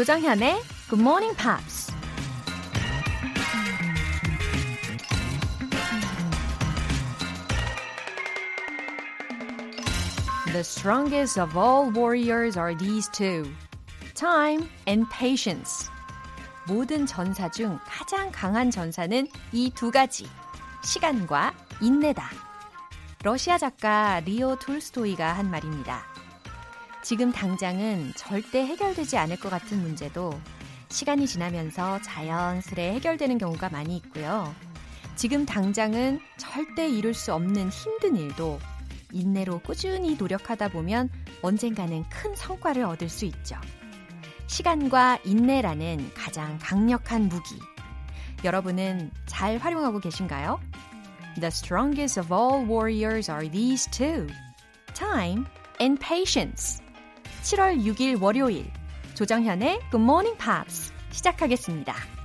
조정현의 Good Morning Pops. The strongest of all warriors are these two. Time and patience. 모든 전사 중 가장 강한 전사는 이 두 가지. 시간과 인내다. 러시아 작가 리오 톨스토이가 한 말입니다. 지금 당장은 절대 해결되지 않을 것 같은 문제도 시간이 지나면서 자연스레 해결되는 경우가 많이 있고요. 지금 당장은 절대 이룰 수 없는 힘든 일도 인내로 꾸준히 노력하다 보면 언젠가는 큰 성과를 얻을 수 있죠. 시간과 인내라는 가장 강력한 무기. 여러분은 잘 활용하고 계신가요? The strongest of all warriors are these two. Time and patience. 7월 6일 월요일. 조정현의 Good Morning Pops 시작하겠습니다.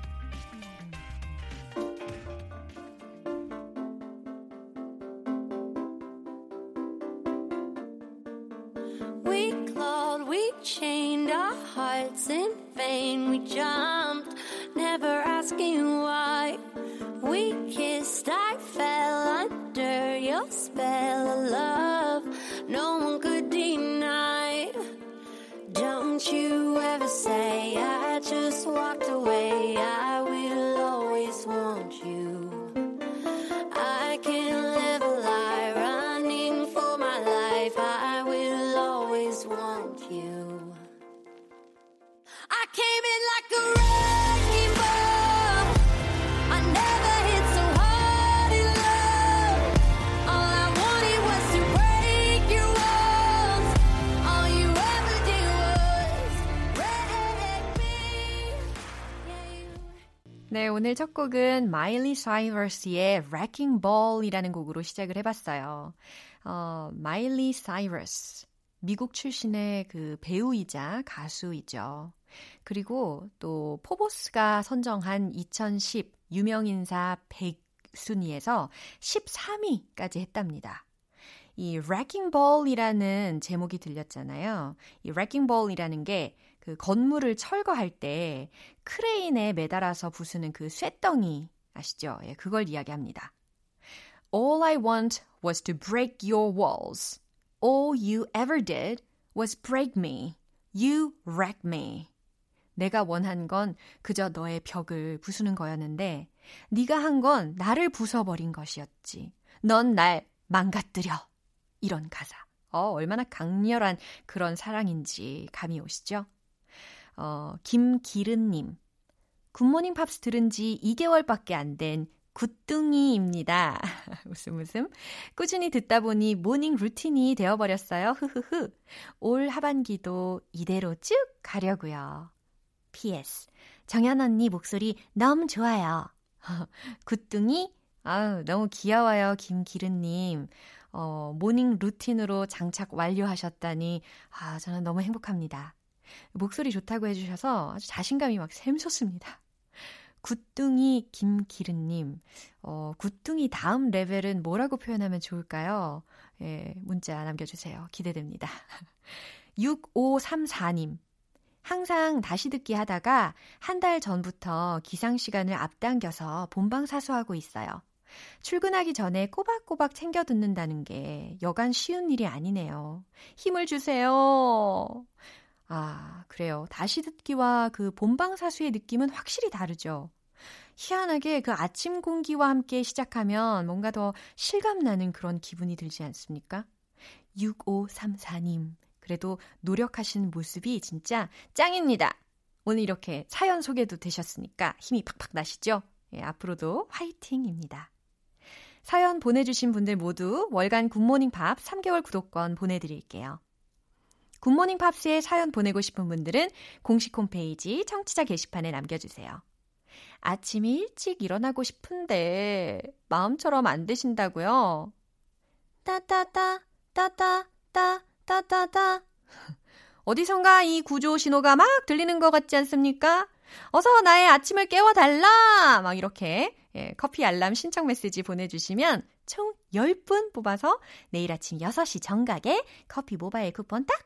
오늘 첫 곡은 마일리 사이러스의 Wrecking Ball이라는 곡으로 시작을 해봤어요. 어, 마일리 사이러스. 미국 출신의 그 배우이자 가수이죠. 그리고 또 포보스가 선정한 2010 유명인사 100 순위에서 13위까지 했답니다. 이 Wrecking Ball이라는 제목이 들렸잖아요. 이 Wrecking Ball이라는 게 그 건물을 철거할 때 크레인에 매달아서 부수는 그 쇳덩이 아시죠? 예, 그걸 이야기합니다. All I want was to break your walls. All you ever did was break me. You wreck me. 내가 원한 건 그저 너의 벽을 부수는 거였는데 네가 한 건 나를 부숴버린 것이었지. 넌 날 망가뜨려. 이런 가사. 어, 얼마나 강렬한 그런 사랑인지 감이 오시죠? 어, 김기른님. 굿모닝 팝스 들은 지 2개월밖에 안 된 굿둥이입니다. 웃음 웃음. 꾸준히 듣다 보니 morning routine이 되어버렸어요. 흐흐흐. 올 하반기도 이대로 쭉 가려고요. PS. 정연 언니 목소리 너무 좋아요. 굿둥이? 아우, 너무 귀여워요, 김기른님. 어, morning routine으로 장착 완료하셨다니, 아, 저는 너무 행복합니다. 목소리 좋다고 해주셔서 아주 자신감이 막 샘솟습니다. 굿둥이 김기른님, 어, 굿둥이 다음 레벨은 뭐라고 표현하면 좋을까요? 예, 문자 남겨주세요. 기대됩니다. 6534님, 항상 다시 듣기 하다가 한 달 전부터 기상 시간을 앞당겨서 본방 사수하고 있어요. 출근하기 전에 꼬박꼬박 챙겨 듣는다는 게 여간 쉬운 일이 아니네요. 힘을 주세요. 아, 그래요. 다시 듣기와 그 본방 사수의 느낌은 확실히 다르죠. 희한하게 그 아침 공기와 함께 시작하면 뭔가 더 실감나는 그런 기분이 들지 않습니까? 6534님. 그래도 노력하시는 모습이 진짜 짱입니다. 오늘 이렇게 사연 소개도 되셨으니까 힘이 팍팍 나시죠? 예, 앞으로도 화이팅입니다. 사연 보내주신 분들 모두 월간 굿모닝 팝 3개월 구독권 보내드릴게요. 굿모닝 팝스에 사연 보내고 싶은 분들은 공식 홈페이지 청취자 게시판에 남겨주세요. 아침이 일찍 일어나고 싶은데 마음처럼 안 되신다고요? 따따따 따따 따 따따따 어디선가 이 구조 신호가 막 들리는 것 같지 않습니까? 어서 나의 아침을 깨워달라! 막 이렇게 예, 커피 알람 신청 메시지 보내주시면 총 10분 뽑아서 내일 아침 6시 정각에 커피 모바일 쿠폰 딱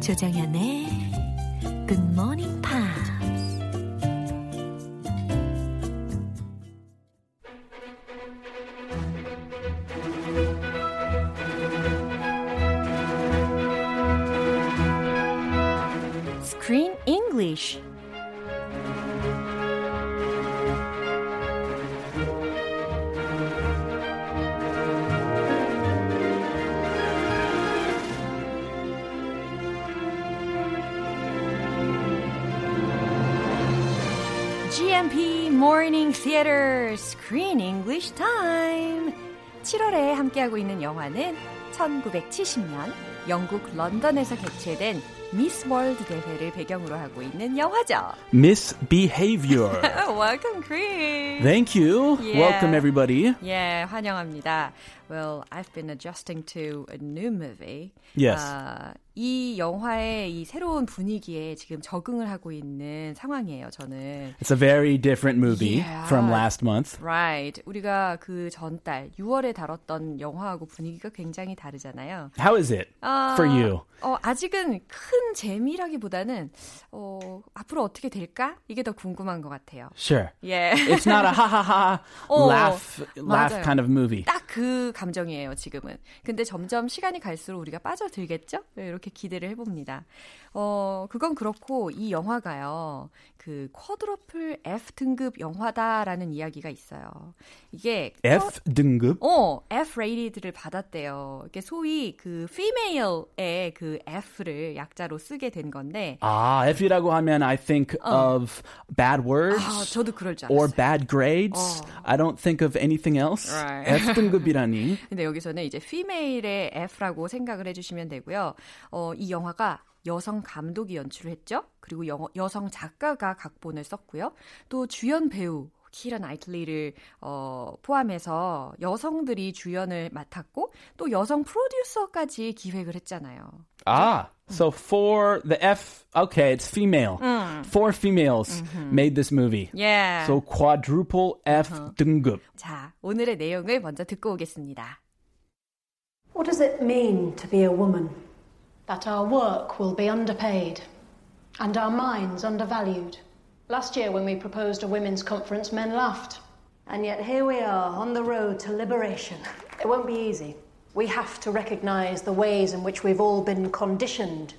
조정현의 굿모 Screen English Time. 7월에 함께하고 있는 영화는 1970년 영국 런던에서 개최된 미스 월드 대회를 배경으로 하고 있는 영화죠. Misbehavior. Welcome, Chris. Thank you. Yeah. Welcome, everybody. 예, 환영합니다. Well, I've been adjusting to a new movie. Yes. 아, 이 영화의 이 새로운 분위기에 지금 적응을 하고 있는 상황이에요, 저는. It's a very different movie Yeah. from last month. Right. 우리가 그 전달 6월에 다뤘던 영화하고 분위기가 굉장히 다르잖아요. How is it 아, for you? 어, 아직은 큰 재미라기보다는 어, 앞으로 어떻게 될까? 이게 더 궁금한 것 같아요. Sure. 예. It's not a ha ha ha Oh, laugh laugh 맞아요. kind of movie. 딱 그 감정이에요, 지금은. 근데 점점 시간이 갈수록 우리가 빠져들겠죠? 네, 이렇게 기대를 해 봅니다. 어, 그건 그렇고, 이 영화가요, 그, 쿼드러플 F 등급 영화다라는 이야기가 있어요. 이게, F 등급. 어, F rated를 받았대요. 이게 소위 그 female의 그 F를 약자로 쓰게 된 건데, Ah, F이라고 하면 I think of bad words 아, 저도 그럴 줄 or 알았어요. bad grades. I don't think of anything else. Right. F 등급이라니. 근데 여기서는 이제 female의 F라고 생각을 해주시면 되고요. 어, 이 영화가 여성 감독이 연출을 했죠. 그리고 여, 여성 작가가 각본을 썼고요. 또 주연 배우 키라 나이틀리를 어, 포함해서 여성들이 주연을 맡았고 또 여성 프로듀서까지 기획을 했잖아요. Ah, so for the F, okay, it's female. Four females made this movie. 예. So quadruple F 등급. 자, 오늘의 내용을 먼저 듣고 오겠습니다. What does it mean to be a woman? that our work will be underpaid and our minds undervalued. Last year, when we proposed a women's conference, men laughed. And yet here we are on the road to liberation. It won't be easy. We have to recognise the ways in which we've all been conditioned.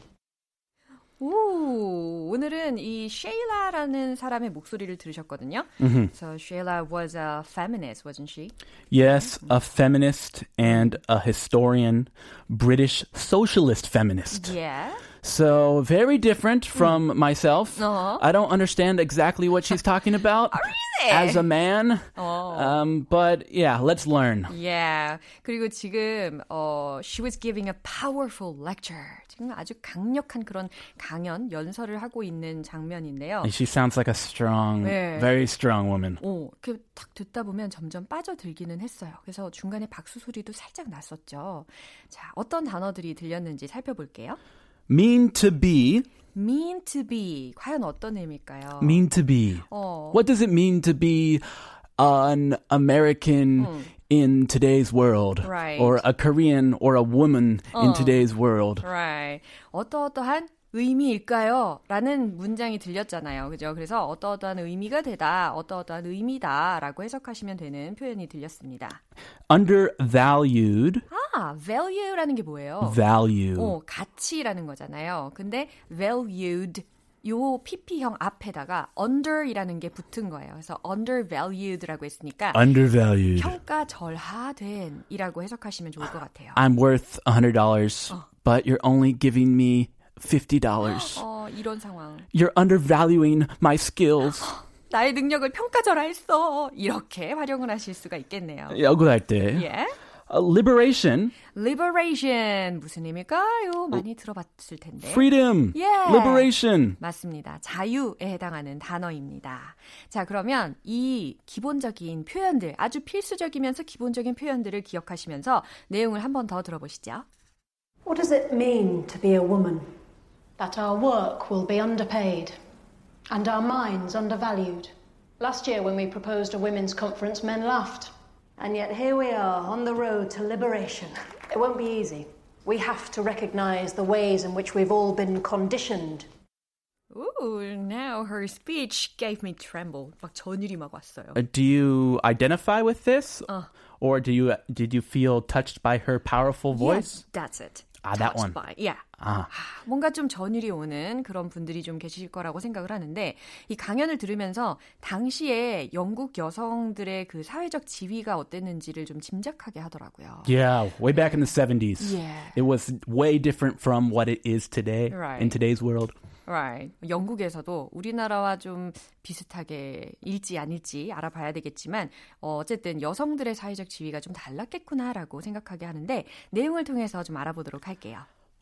오, 오늘은 이 쉐일라라는 사람의 목소리를 들으셨거든요. So Sheila was a feminist, wasn't she? Yes, a feminist and a historian, British socialist feminist. Yeah. So very different from myself. Uh-huh. I don't understand exactly what she's talking about as a man. Um, but yeah, let's learn. Yeah. 그리고 지금 어 she was giving a powerful lecture. 지금 아주 강력한 그런 강연 연설을 하고 있는 장면인데요. She sounds like a strong, 네. very strong woman. 오, 이렇게 딱 듣다 보면 점점 빠져들기는 했어요. 그래서 중간에 박수 소리도 살짝 났었죠. 자, 어떤 단어들이 들렸는지 살펴볼게요. Mean to be, mean to be 과연 어떤 의미일까요? mean to be. 어, What does it mean to be an American in today's world? Right. Or a Korean or a woman in today's world? right. 어떠어떠한 의미일까요? 라는 문장이 들렸잖아요. 그죠? 그래서 어떠어떠한 의미가 되다, 어떠어떠한 의미다 라고 해석하시면 되는 표현이 들렸습니다. Undervalued 아, value라는 게 뭐예요? value. 어, 가치라는 거잖아요. 근데 valued 요 pp형 앞에다가 under이라는 게 붙은 거예요. 그래서 undervalued라고 했으니까 Undervalued. 평가 절하된이라고 해석하시면 좋을 것 같아요. I'm worth $100, but you're only giving me $50. 어, 이런 상황. You're undervaluing my skills. 나의 능력을 평가절하했어. 이렇게 활용을 하실 수가 있겠네요. 억울할 때. 예. Uh, liberation. liberation 무슨 의미일까요? 많이 들어봤을 텐데. Freedom. Yeah. Liberation. 맞습니다. 자유에 해당하는 단어입니다. 자, 그러면 이 기본적인 표현들, 아주 필수적이면서 기본적인 표현들을 기억하시면서 내용을 한 번 더 들어보시죠. What does it mean to be a woman? That our work will be underpaid and our minds undervalued. Last year, when we proposed a women's conference, men laughed. And yet here we are on the road to liberation. It won't be easy. We have to recognize the ways in which we've all been conditioned. Ooh, now her speech gave me tremble. 막 전율이 막 왔어요. Uh, do you identify with this? Or do you did you feel touched by her powerful voice? Yes, that's it. Ah, that one. By. Yeah. 아. 뭔가 좀 전율이 오는 그런 분들이 좀 계실 거라고 생각을 하는데 이 강연을 들으면서 당시에 영국 여성들의 그 사회적 지위가 어땠는지를 좀 짐작하게 하더라고요. Yeah, way back in the 70s. Yeah. It was way different from what it is today Right. in today's world. Right. 영국에서도 우리나라와 좀 비슷하게 일지 아닐지 알아봐야 되겠지만 어, 어쨌든 여성들의 사회적 지위가 좀 달랐겠구나라고 생각하게 하는데 내용을 통해서 좀 알아보도록 할게요.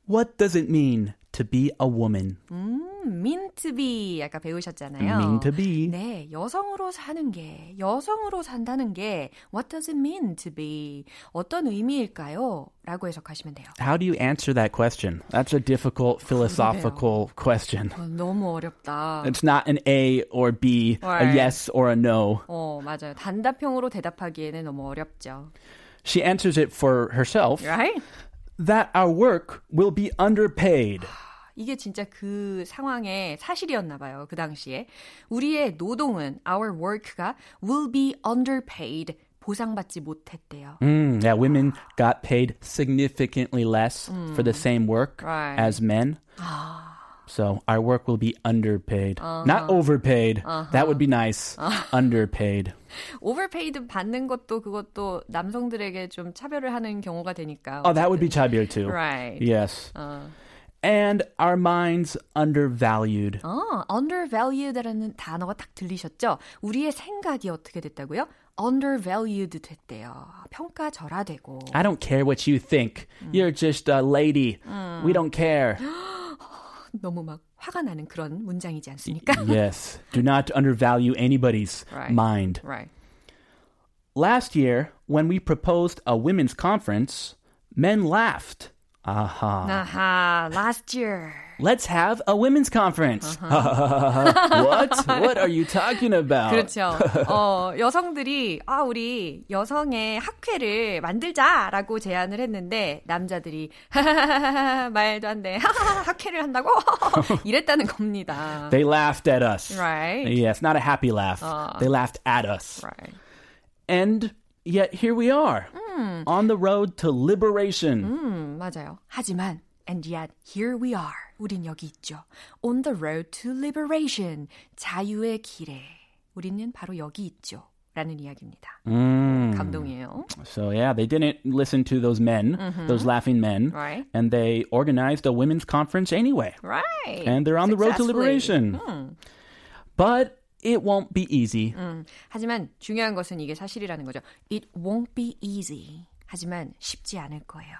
What does it mean to be a woman? 음, mean to be 아까 배우셨잖아요. Mean to be. 네, 여성으로 사는 게 여성으로 산다는 게 what does it mean to be 어떤 의미일까요? 라고 해석하시면 돼요. How do you answer that question? That's a difficult philosophical question. 어, 너무 어렵다. It's not an A or B, a Right. yes or a no. 어, 맞아요. 단답형으로 대답하기에는 너무 어렵죠. She answers it for herself Right? that our work will be underpaid. 이게 진짜 그 상황의 사실이었나 봐요. 그 당시에. 우리의 노동은 our work가 will be underpaid 보상받지 못했대요. Mm, yeah, women got paid significantly less for the same work Right. as men. So our work will be underpaid, not overpaid. That would be nice. Underpaid. overpaid 받는 것도 그것도 남성들에게 좀 차별을 하는 경우가 되니까. Oh, that would be 차별 too. Right. Yes. 어. And our minds undervalued. 어, undervalued라는 단어가 딱 들리셨죠? 우리의 생각이 어떻게 됐다고요? undervalued 됐대요. 평가절하되고. I don't care what you think. You're just a lady. We don't care. 너무 막 화가 나는 그런 문장이지 않습니까? yes. Do not undervalue anybody's Right. mind. right. Last year, when we proposed a women's conference, men laughed. Aha. 아하, last year. Let's have a women's conference. what? What are you talking about? 그렇죠. 어, 여성들이 아 우리 여성의 학회를 만들자라고 제안을 했는데 남자들이 말도 안 돼. 학회를 한다고 이랬다는 겁니다. They laughed at us. Right. Yes, not a happy laugh. They laughed at us. Right. And yet here we are on the road to liberation. 음, 맞아요. 하지만 and yet here we are. 우린 여기 있죠. On the road to liberation. 자유의 길에. 우리는 바로 여기 있죠. 라는 이야기입니다. Mm. 감동이에요. So yeah, they didn't listen to those men, those laughing men, Right. and they organized a women's conference anyway. Right. And they're on the road to Successfully. liberation. 음. But it won't be easy. 음, 하지만 중요한 것은 이게 사실이라는 거죠. It won't be easy. 하지만 쉽지 않을 거예요.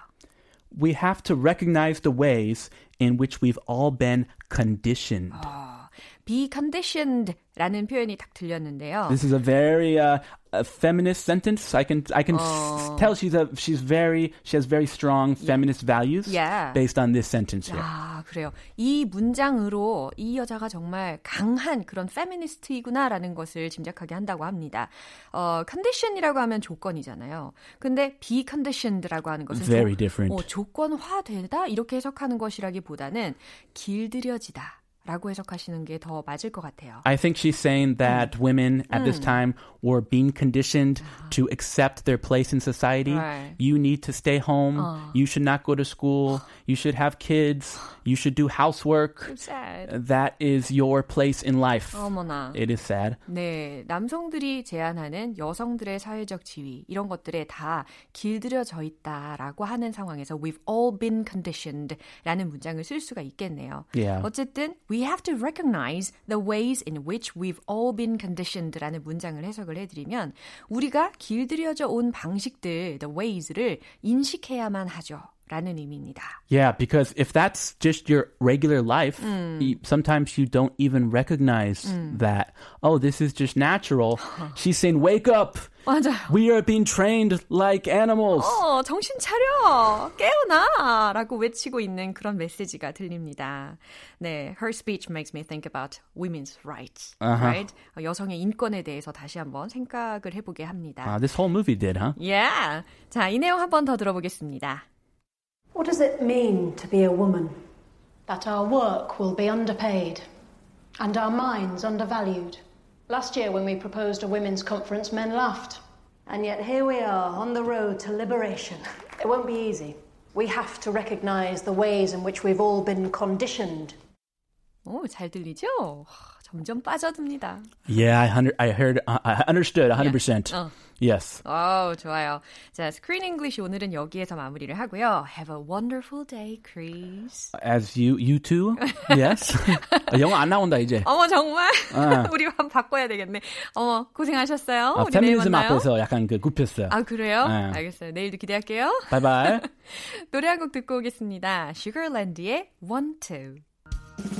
We have to recognize the ways in which we've all been conditioned. be conditioned 라는 표현이 딱 들렸는데요. This is a very uh, a feminist sentence. I can I can s- tell she's a she's very she has very strong feminist values Yeah. based on this sentence here. 아, 그래요. 이 문장으로 이 여자가 정말 강한 그런 페미니스트이구나라는 것을 짐작하게 한다고 합니다. 어, condition이라고 하면 조건이잖아요. 근데 be conditioned라고 하는 것은 Very different. 어, 조건화되다 이렇게 해석하는 것이라기보다는 길들여지다. 라고 해석하시는 게 더 맞을 것 같아요. I think she's saying that women at this time were being conditioned to accept their place in society. Right. You need to stay home. You should not go to school. You should have kids. You should do housework. sad. That is your place in life. 어머나. It is sad. 네, 남성들이 제안하는 여성들의 사회적 지위 이런 것들에 다 길들여져 있다라고 하는 상황에서 we've all been conditioned라는 문장을 쓸 수가 있겠네요. Yeah. 어쨌든 we we have to recognize the ways in which we've all been conditioned라는 문장을 해석을 해드리면 우리가 길들여져 온 방식들, the ways를 인식해야만 하죠. 라는 의미입니다. Yeah, because if that's just your regular life, you, sometimes you don't even recognize that, oh, this is just natural. She's saying, wake up. 맞아요. We are being trained like animals. 어, 정신 차려! 깨어나! 라고 외치고 있는 그런 메시지가 들립니다. 네, her speech makes me think about women's rights, Uh-huh. right? 어, 여성의 인권에 대해서 다시 한번 생각을 해보게 합니다. Uh, this whole movie did, huh? Yeah! 자, 이 내용 한번 더 들어보겠습니다. What does it mean to be a woman? That our work will be underpaid and our minds undervalued. Last year, when we proposed a women's conference, men laughed. And yet here we are on the road to liberation. It won't be easy. We have to recognise the ways in which we've all been conditioned. 오, 잘 들리죠? 하, 점점 빠져듭니다. Yeah, I, under, I heard, uh, I understood 100%. 어. Yes. 어, 좋아요. 자, Screen English 오늘은 여기에서 마무리를 하고요. Have a wonderful day, Chris. As you, you too? Yes. 영어 안 나온다, 이제. 어머, 정말? 아. 우리 한 바꿔야 되겠네. 어머, 고생하셨어요. 아, 우리 내일 페미니즘. 앞에서 약간 그 굽혔어요. 아, 그래요? 네. 알겠어요. 내일도 기대할게요. 바이바이. 노래 한 곡 듣고 오겠습니다. Sugarland의 Want To.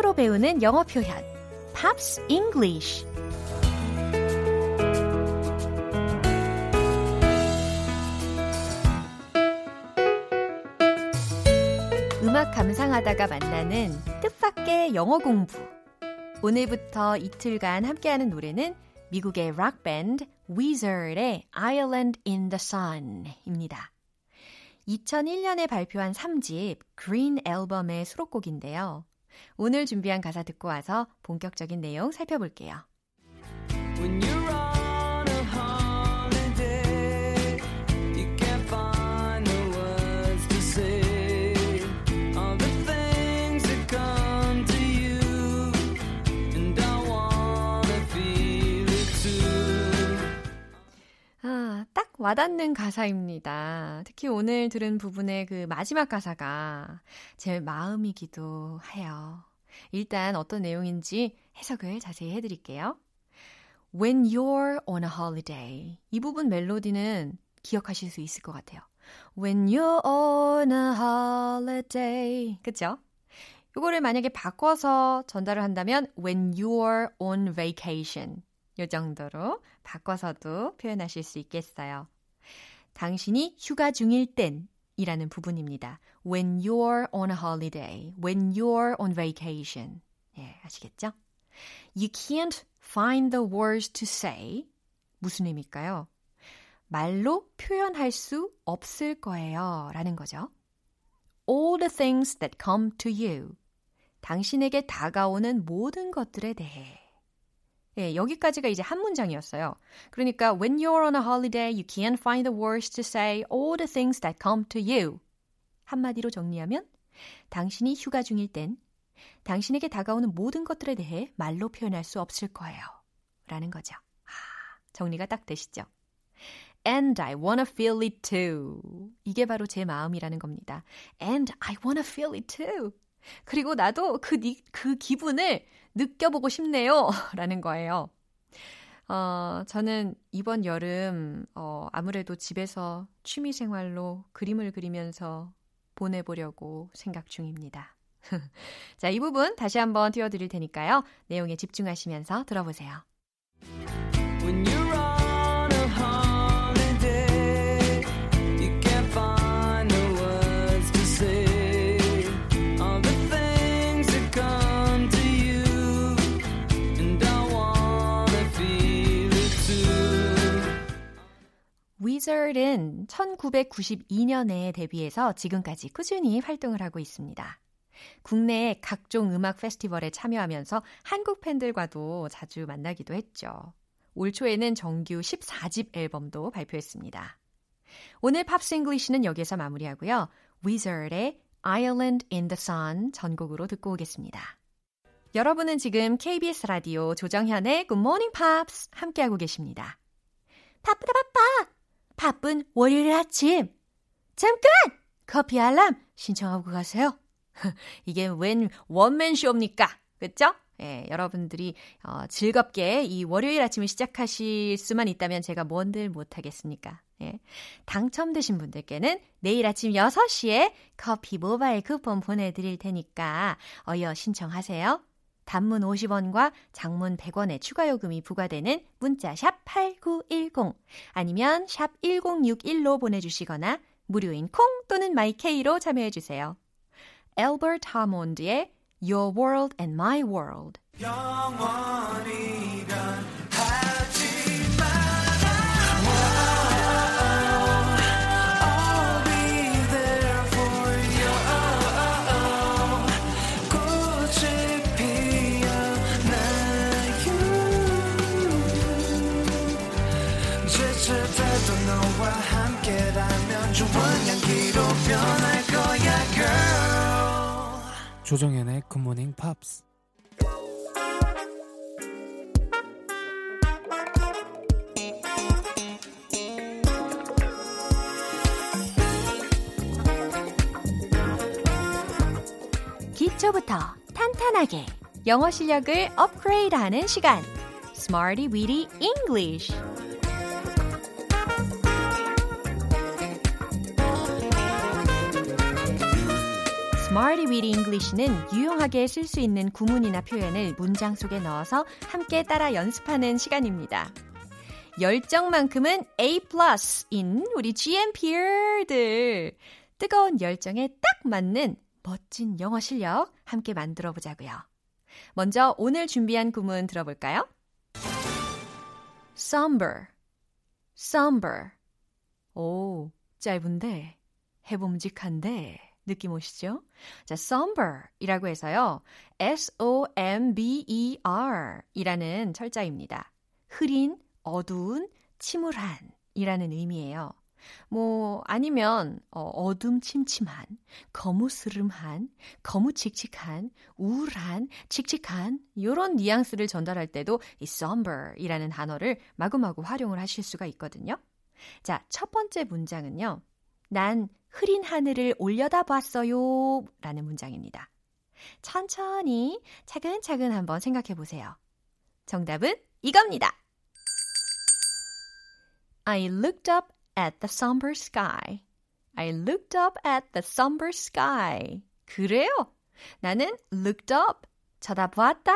팝으로 배우는 영어 표현 Pops English 음악 감상하다가 만나는 뜻밖의 영어 공부 오늘부터 이틀간 함께하는 노래는 미국의 rock 밴드 Weezer의 Island in the Sun입니다. 2001년에 발표한 3집 Green 앨범의 수록곡인데요. 오늘 준비한 가사 듣고 와서 본격적인 내용 살펴볼게요. 아, 딱 와닿는 가사입니다. 특히 오늘 들은 부분의 그 마지막 가사가 제 마음이기도 해요. 일단 어떤 내용인지 해석을 자세히 해드릴게요. When you're on a holiday. 이 부분 멜로디는 기억하실 수 있을 것 같아요. When you're on a holiday. 그쵸? 요거를 만약에 바꿔서 전달을 한다면 When you're on vacation. 요 정도로 바꿔서도 표현하실 수 있겠어요. 당신이 휴가 중일 땐 이라는 부분입니다. When you're on a holiday, when you're on vacation. 예, 아시겠죠? You can't find the words to say. 무슨 의미일까요? 말로 표현할 수 없을 거예요. 라는 거죠. All the things that come to you. 당신에게 다가오는 모든 것들에 대해. 예, 여기까지가 이제 한 문장이었어요. 그러니까 when you're on a holiday, you can't find the words to say all the things that come to you. 한마디로 정리하면 당신이 휴가 중일 땐 당신에게 다가오는 모든 것들에 대해 말로 표현할 수 없을 거예요. 라는 거죠. 아, 정리가 딱 되시죠? And I wanna feel it too. 이게 바로 제 마음이라는 겁니다. And I wanna feel it too. 그리고 나도 그, 니- 그 기분을 느껴보고 싶네요. 라는 거예요. 어, 저는 이번 여름, 어, 아무래도 집에서 취미 생활로 그림을 그리면서 보내보려고 생각 중입니다. 자, 이 부분 다시 한번 띄워드릴 테니까요. 내용에 집중하시면서 들어보세요. Weezer은 1992년에 데뷔해서 지금까지 꾸준히 활동을 하고 있습니다. 국내 각종 음악 페스티벌에 참여하면서 한국 팬들과도 자주 만나기도 했죠. 올 초에는 정규 14집 앨범도 발표했습니다. 오늘 Pops English는 여기서 마무리하고요. Weezer의 Island in the Sun 전곡으로 듣고 오겠습니다. 여러분은 지금 KBS 라디오 조정현의 Good Morning Pops 함께하고 계십니다. 바빠! 바쁜 월요일 아침! 잠깐! 커피 알람 신청하고 가세요. 이게 웬 원맨쇼입니까? 그쵸? 예, 여러분들이 어, 즐겁게 이 월요일 아침을 시작하실 수만 있다면 제가 뭔들 못하겠습니까? 예. 당첨되신 분들께는 내일 아침 6시에 커피 모바일 쿠폰 보내드릴 테니까 어여 신청하세요. 단문 50원과 장문 100원의 추가 요금이 부과되는 문자 샵 8910 아니면 샵 1061로 보내주시거나 무료인 콩 또는 마이케이로 참여해주세요. 엘버트 하몬드의 Your World and My World 조정현의 굿모닝 팝스 기초부터 탄탄하게 영어 실력을 업그레이드하는 시간. Smarty Weedy English Smarty Weedy English는 유용하게 쓸 수 있는 구문이나 표현을 문장 속에 넣어서 함께 따라 연습하는 시간입니다. 열정만큼은 A+인 우리 GMPR들 뜨거운 열정에 딱 맞는 멋진 영어 실력 함께 만들어 보자고요. 먼저 오늘 준비한 구문 들어볼까요? somber, somber. 오, 짧은데 해봄직한데 느낌 오시죠? 자, somber이라고 해서요. S-O-M-B-E-R 이라는 철자입니다. 흐린, 어두운, 침울한 이라는 의미예요. 뭐 아니면 어, 어둠 침침한, 거무스름한, 거무칙칙한, 우울한, 칙칙한 이런 뉘앙스를 전달할 때도 이 somber이라는 단어를 마구마구 활용을 하실 수가 있거든요. 자, 첫 번째 문장은요. 난 흐린 하늘을 올려다 봤어요 라는 문장입니다. 천천히 차근차근 한번 생각해 보세요. 정답은 이겁니다. I looked up at the somber sky. I looked up at the somber sky. 그래요. 나는 looked up, 쳐다보았다,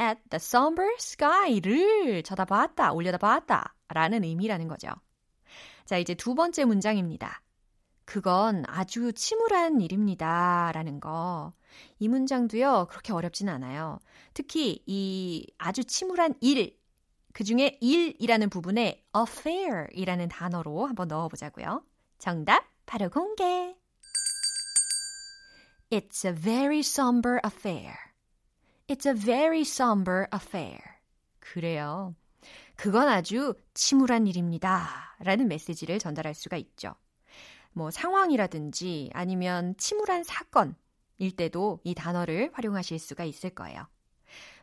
at the somber sky를 쳐다보았다, 올려다보았다 라는 의미라는 거죠. 자, 이제 두 번째 문장입니다. 그건 아주 침울한 일입니다. 라는 거. 이 문장도요, 그렇게 어렵진 않아요. 특히 이 아주 침울한 일, 그 중에 일이라는 부분에 affair이라는 단어로 한번 넣어보자고요. 정답 바로 공개. It's a very somber affair. It's a very somber affair. 그래요. 그건 아주 침울한 일입니다. 라는 메시지를 전달할 수가 있죠. 뭐 상황이라든지 아니면 침울한 사건일 때도 이 단어를 활용하실 수가 있을 거예요.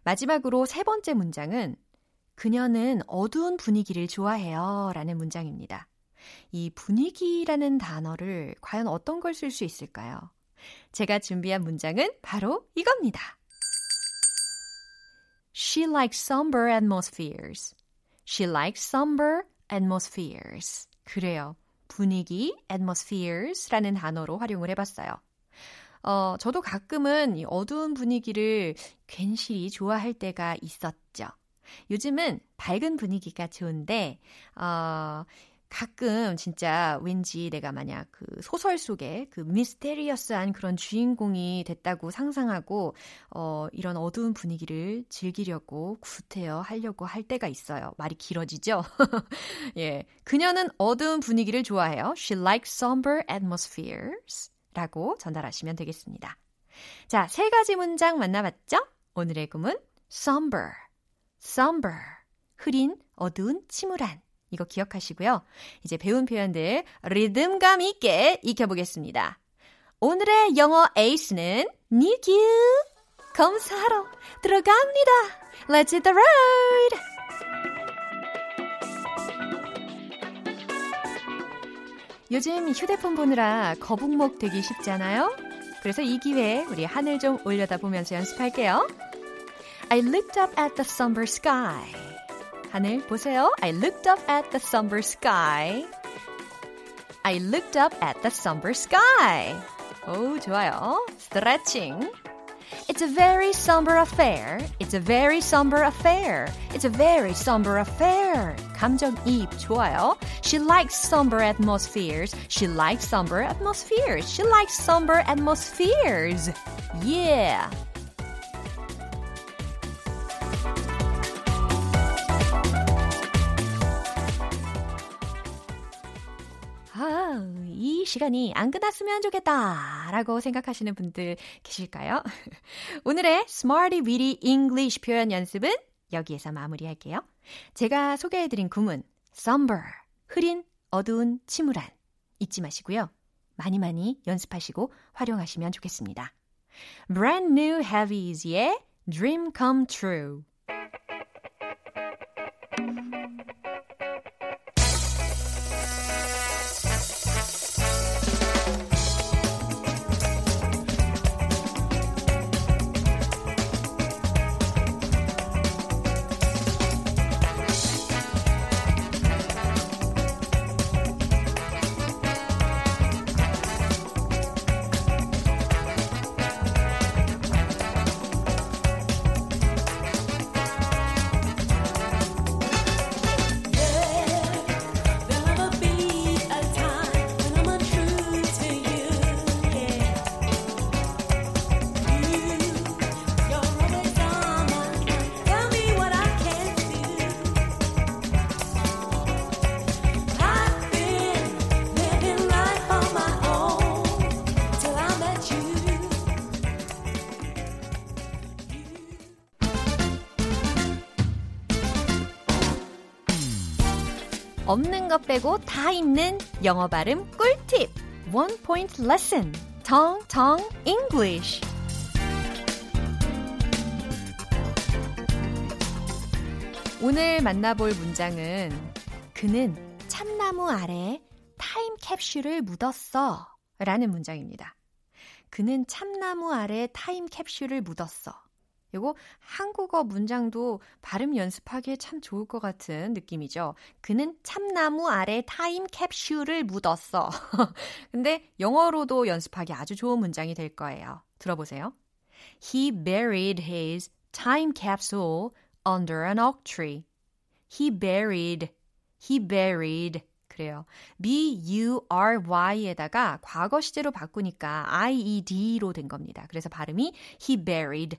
마지막으로 세 번째 문장은 그녀는 어두운 분위기를 좋아해요. 라는 문장입니다. 이 분위기라는 단어를 과연 어떤 걸 쓸 수 있을까요? 제가 준비한 문장은 바로 이겁니다. She likes somber atmospheres. She likes somber atmospheres. 그래요. 분위기, atmospheres라는 단어로 활용을 해봤어요. 어, 저도 가끔은 이 어두운 분위기를 괜시리 좋아할 때가 있었죠. 요즘은 밝은 분위기가 좋은데, 어, 가끔 진짜 왠지 내가 만약 그 소설 속에 그 미스테리어스한 그런 주인공이 됐다고 상상하고 어 이런 어두운 분위기를 즐기려고 구태여 하려고 할 때가 있어요. 말이 길어지죠? 예. 그녀는 어두운 분위기를 좋아해요. She likes somber atmospheres. 라고 전달하시면 되겠습니다. 자, 세 가지 문장 만나봤죠? 오늘의 구문 somber, somber, 흐린, 어두운, 침울한. 이거 기억하시고요. 이제 배운 표현들 리듬감 있게 익혀보겠습니다. 오늘의 영어 에이스는 니규 검사하러 들어갑니다. Let's hit the road! 요즘 휴대폰 보느라 거북목 되기 쉽잖아요. 그래서 이 기회에 우리 하늘 좀 올려다보면서 연습할게요. I looked up at the somber sky. 하늘 보세요. I looked up at the somber sky. I looked up at the somber sky. 오, 좋아요. Stretching. It's a very somber affair. It's a very somber affair. It's a very somber affair. 감정이입 좋아요. She likes somber atmospheres. She likes somber atmospheres. She likes somber atmospheres. Yeah. 시간이 안 끝났으면 좋겠다 라고 생각하시는 분들 계실까요? 오늘의 Smarty Weedy English 표현 연습은 여기에서 마무리할게요. 제가 소개해드린 구문 somber, 흐린, 어두운, 침울한 잊지 마시고요. 많이 많이 연습하시고 활용하시면 좋겠습니다. Brand New Heavies의 Dream Come True 없는 것 빼고 다 있는 영어 발음 꿀팁 One Point Lesson Tongue English 오늘 만나볼 문장은 그는 참나무 아래 타임 캡슐을 묻었어 라는 문장입니다. 그는 참나무 아래 타임 캡슐을 묻었어. 이거 한국어 문장도 발음 연습하기에 참 좋을 것 같은 느낌이죠. 그는 참나무 아래 타임 캡슐을 묻었어. 근데 영어로도 연습하기 아주 좋은 문장이 될 거예요. 들어보세요. He buried his time capsule under an oak tree. He buried, he buried. 그래요. B-U-R-Y에다가 과거 시제로 바꾸니까 I-E-D로 된 겁니다. 그래서 발음이 he buried.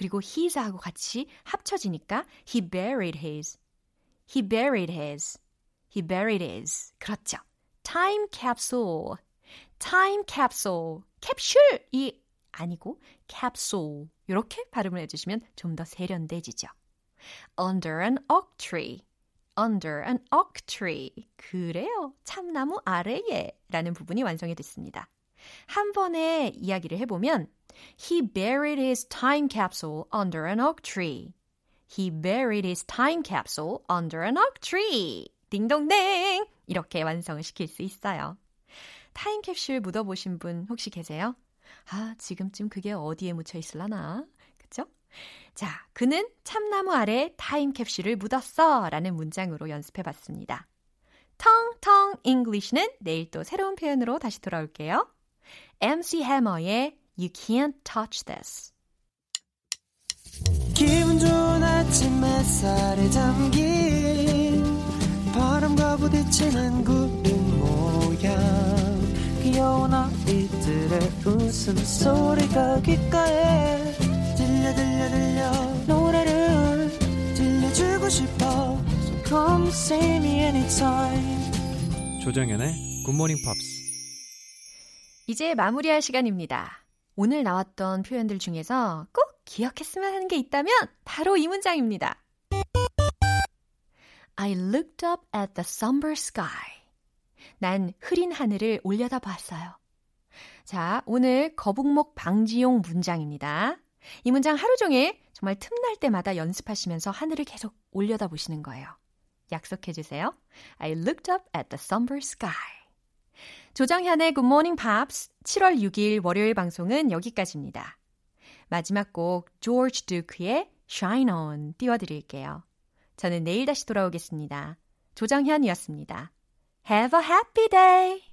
그리고 his하고 같이 합쳐지니까 he buried his. He buried his. He buried his. 그렇죠. time capsule. time capsule. 캡슐이 아니고 capsule. 이렇게 발음을 해주시면 좀 더 세련돼지죠. under an oak tree. under an oak tree. 그래요. 참나무 아래에 라는 부분이 완성이 됐습니다. 한 번에 이야기를 해보면 He buried his time capsule under an oak tree. He buried his time capsule under an oak tree. 딩동댕! 이렇게 완성을 시킬 수 있어요. 타임캡슐 묻어보신 분 혹시 계세요? 아, 지금쯤 그게 어디에 묻혀 있을라나? 그쵸? 자, 그는 참나무 아래 타임캡슐을 묻었어 라는 문장으로 연습해 봤습니다. Tongue Tongue English는 내일 또 새로운 표현으로 다시 돌아올게요. MC 해머의 You Can't Touch This. 기분 좋은 아침 햇살에 잠긴 바람과 부딪히는 구름 모양. 귀여운 아이들의 웃음소리가 귓가에 들려 들려 들려. 노래를 들려주고 싶어. So come see me anytime. 조정연의 굿모닝 팝스 이제 마무리할 시간입니다. 오늘 나왔던 표현들 중에서 꼭 기억했으면 하는 게 있다면 바로 이 문장입니다. I looked up at the somber sky. 난 흐린 하늘을 올려다 봤어요. 자, 오늘 거북목 방지용 문장입니다. 이 문장 하루 종일 정말 틈날 때마다 연습하시면서 하늘을 계속 올려다 보시는 거예요. 약속해 주세요. I looked up at the somber sky. 조정현의 Good Morning Pops 7월 6일 월요일 방송은 여기까지입니다. 마지막 곡 조지 두크의 Shine On 띄워드릴게요. 저는 내일 다시 돌아오겠습니다. 조정현이었습니다. Have a happy day!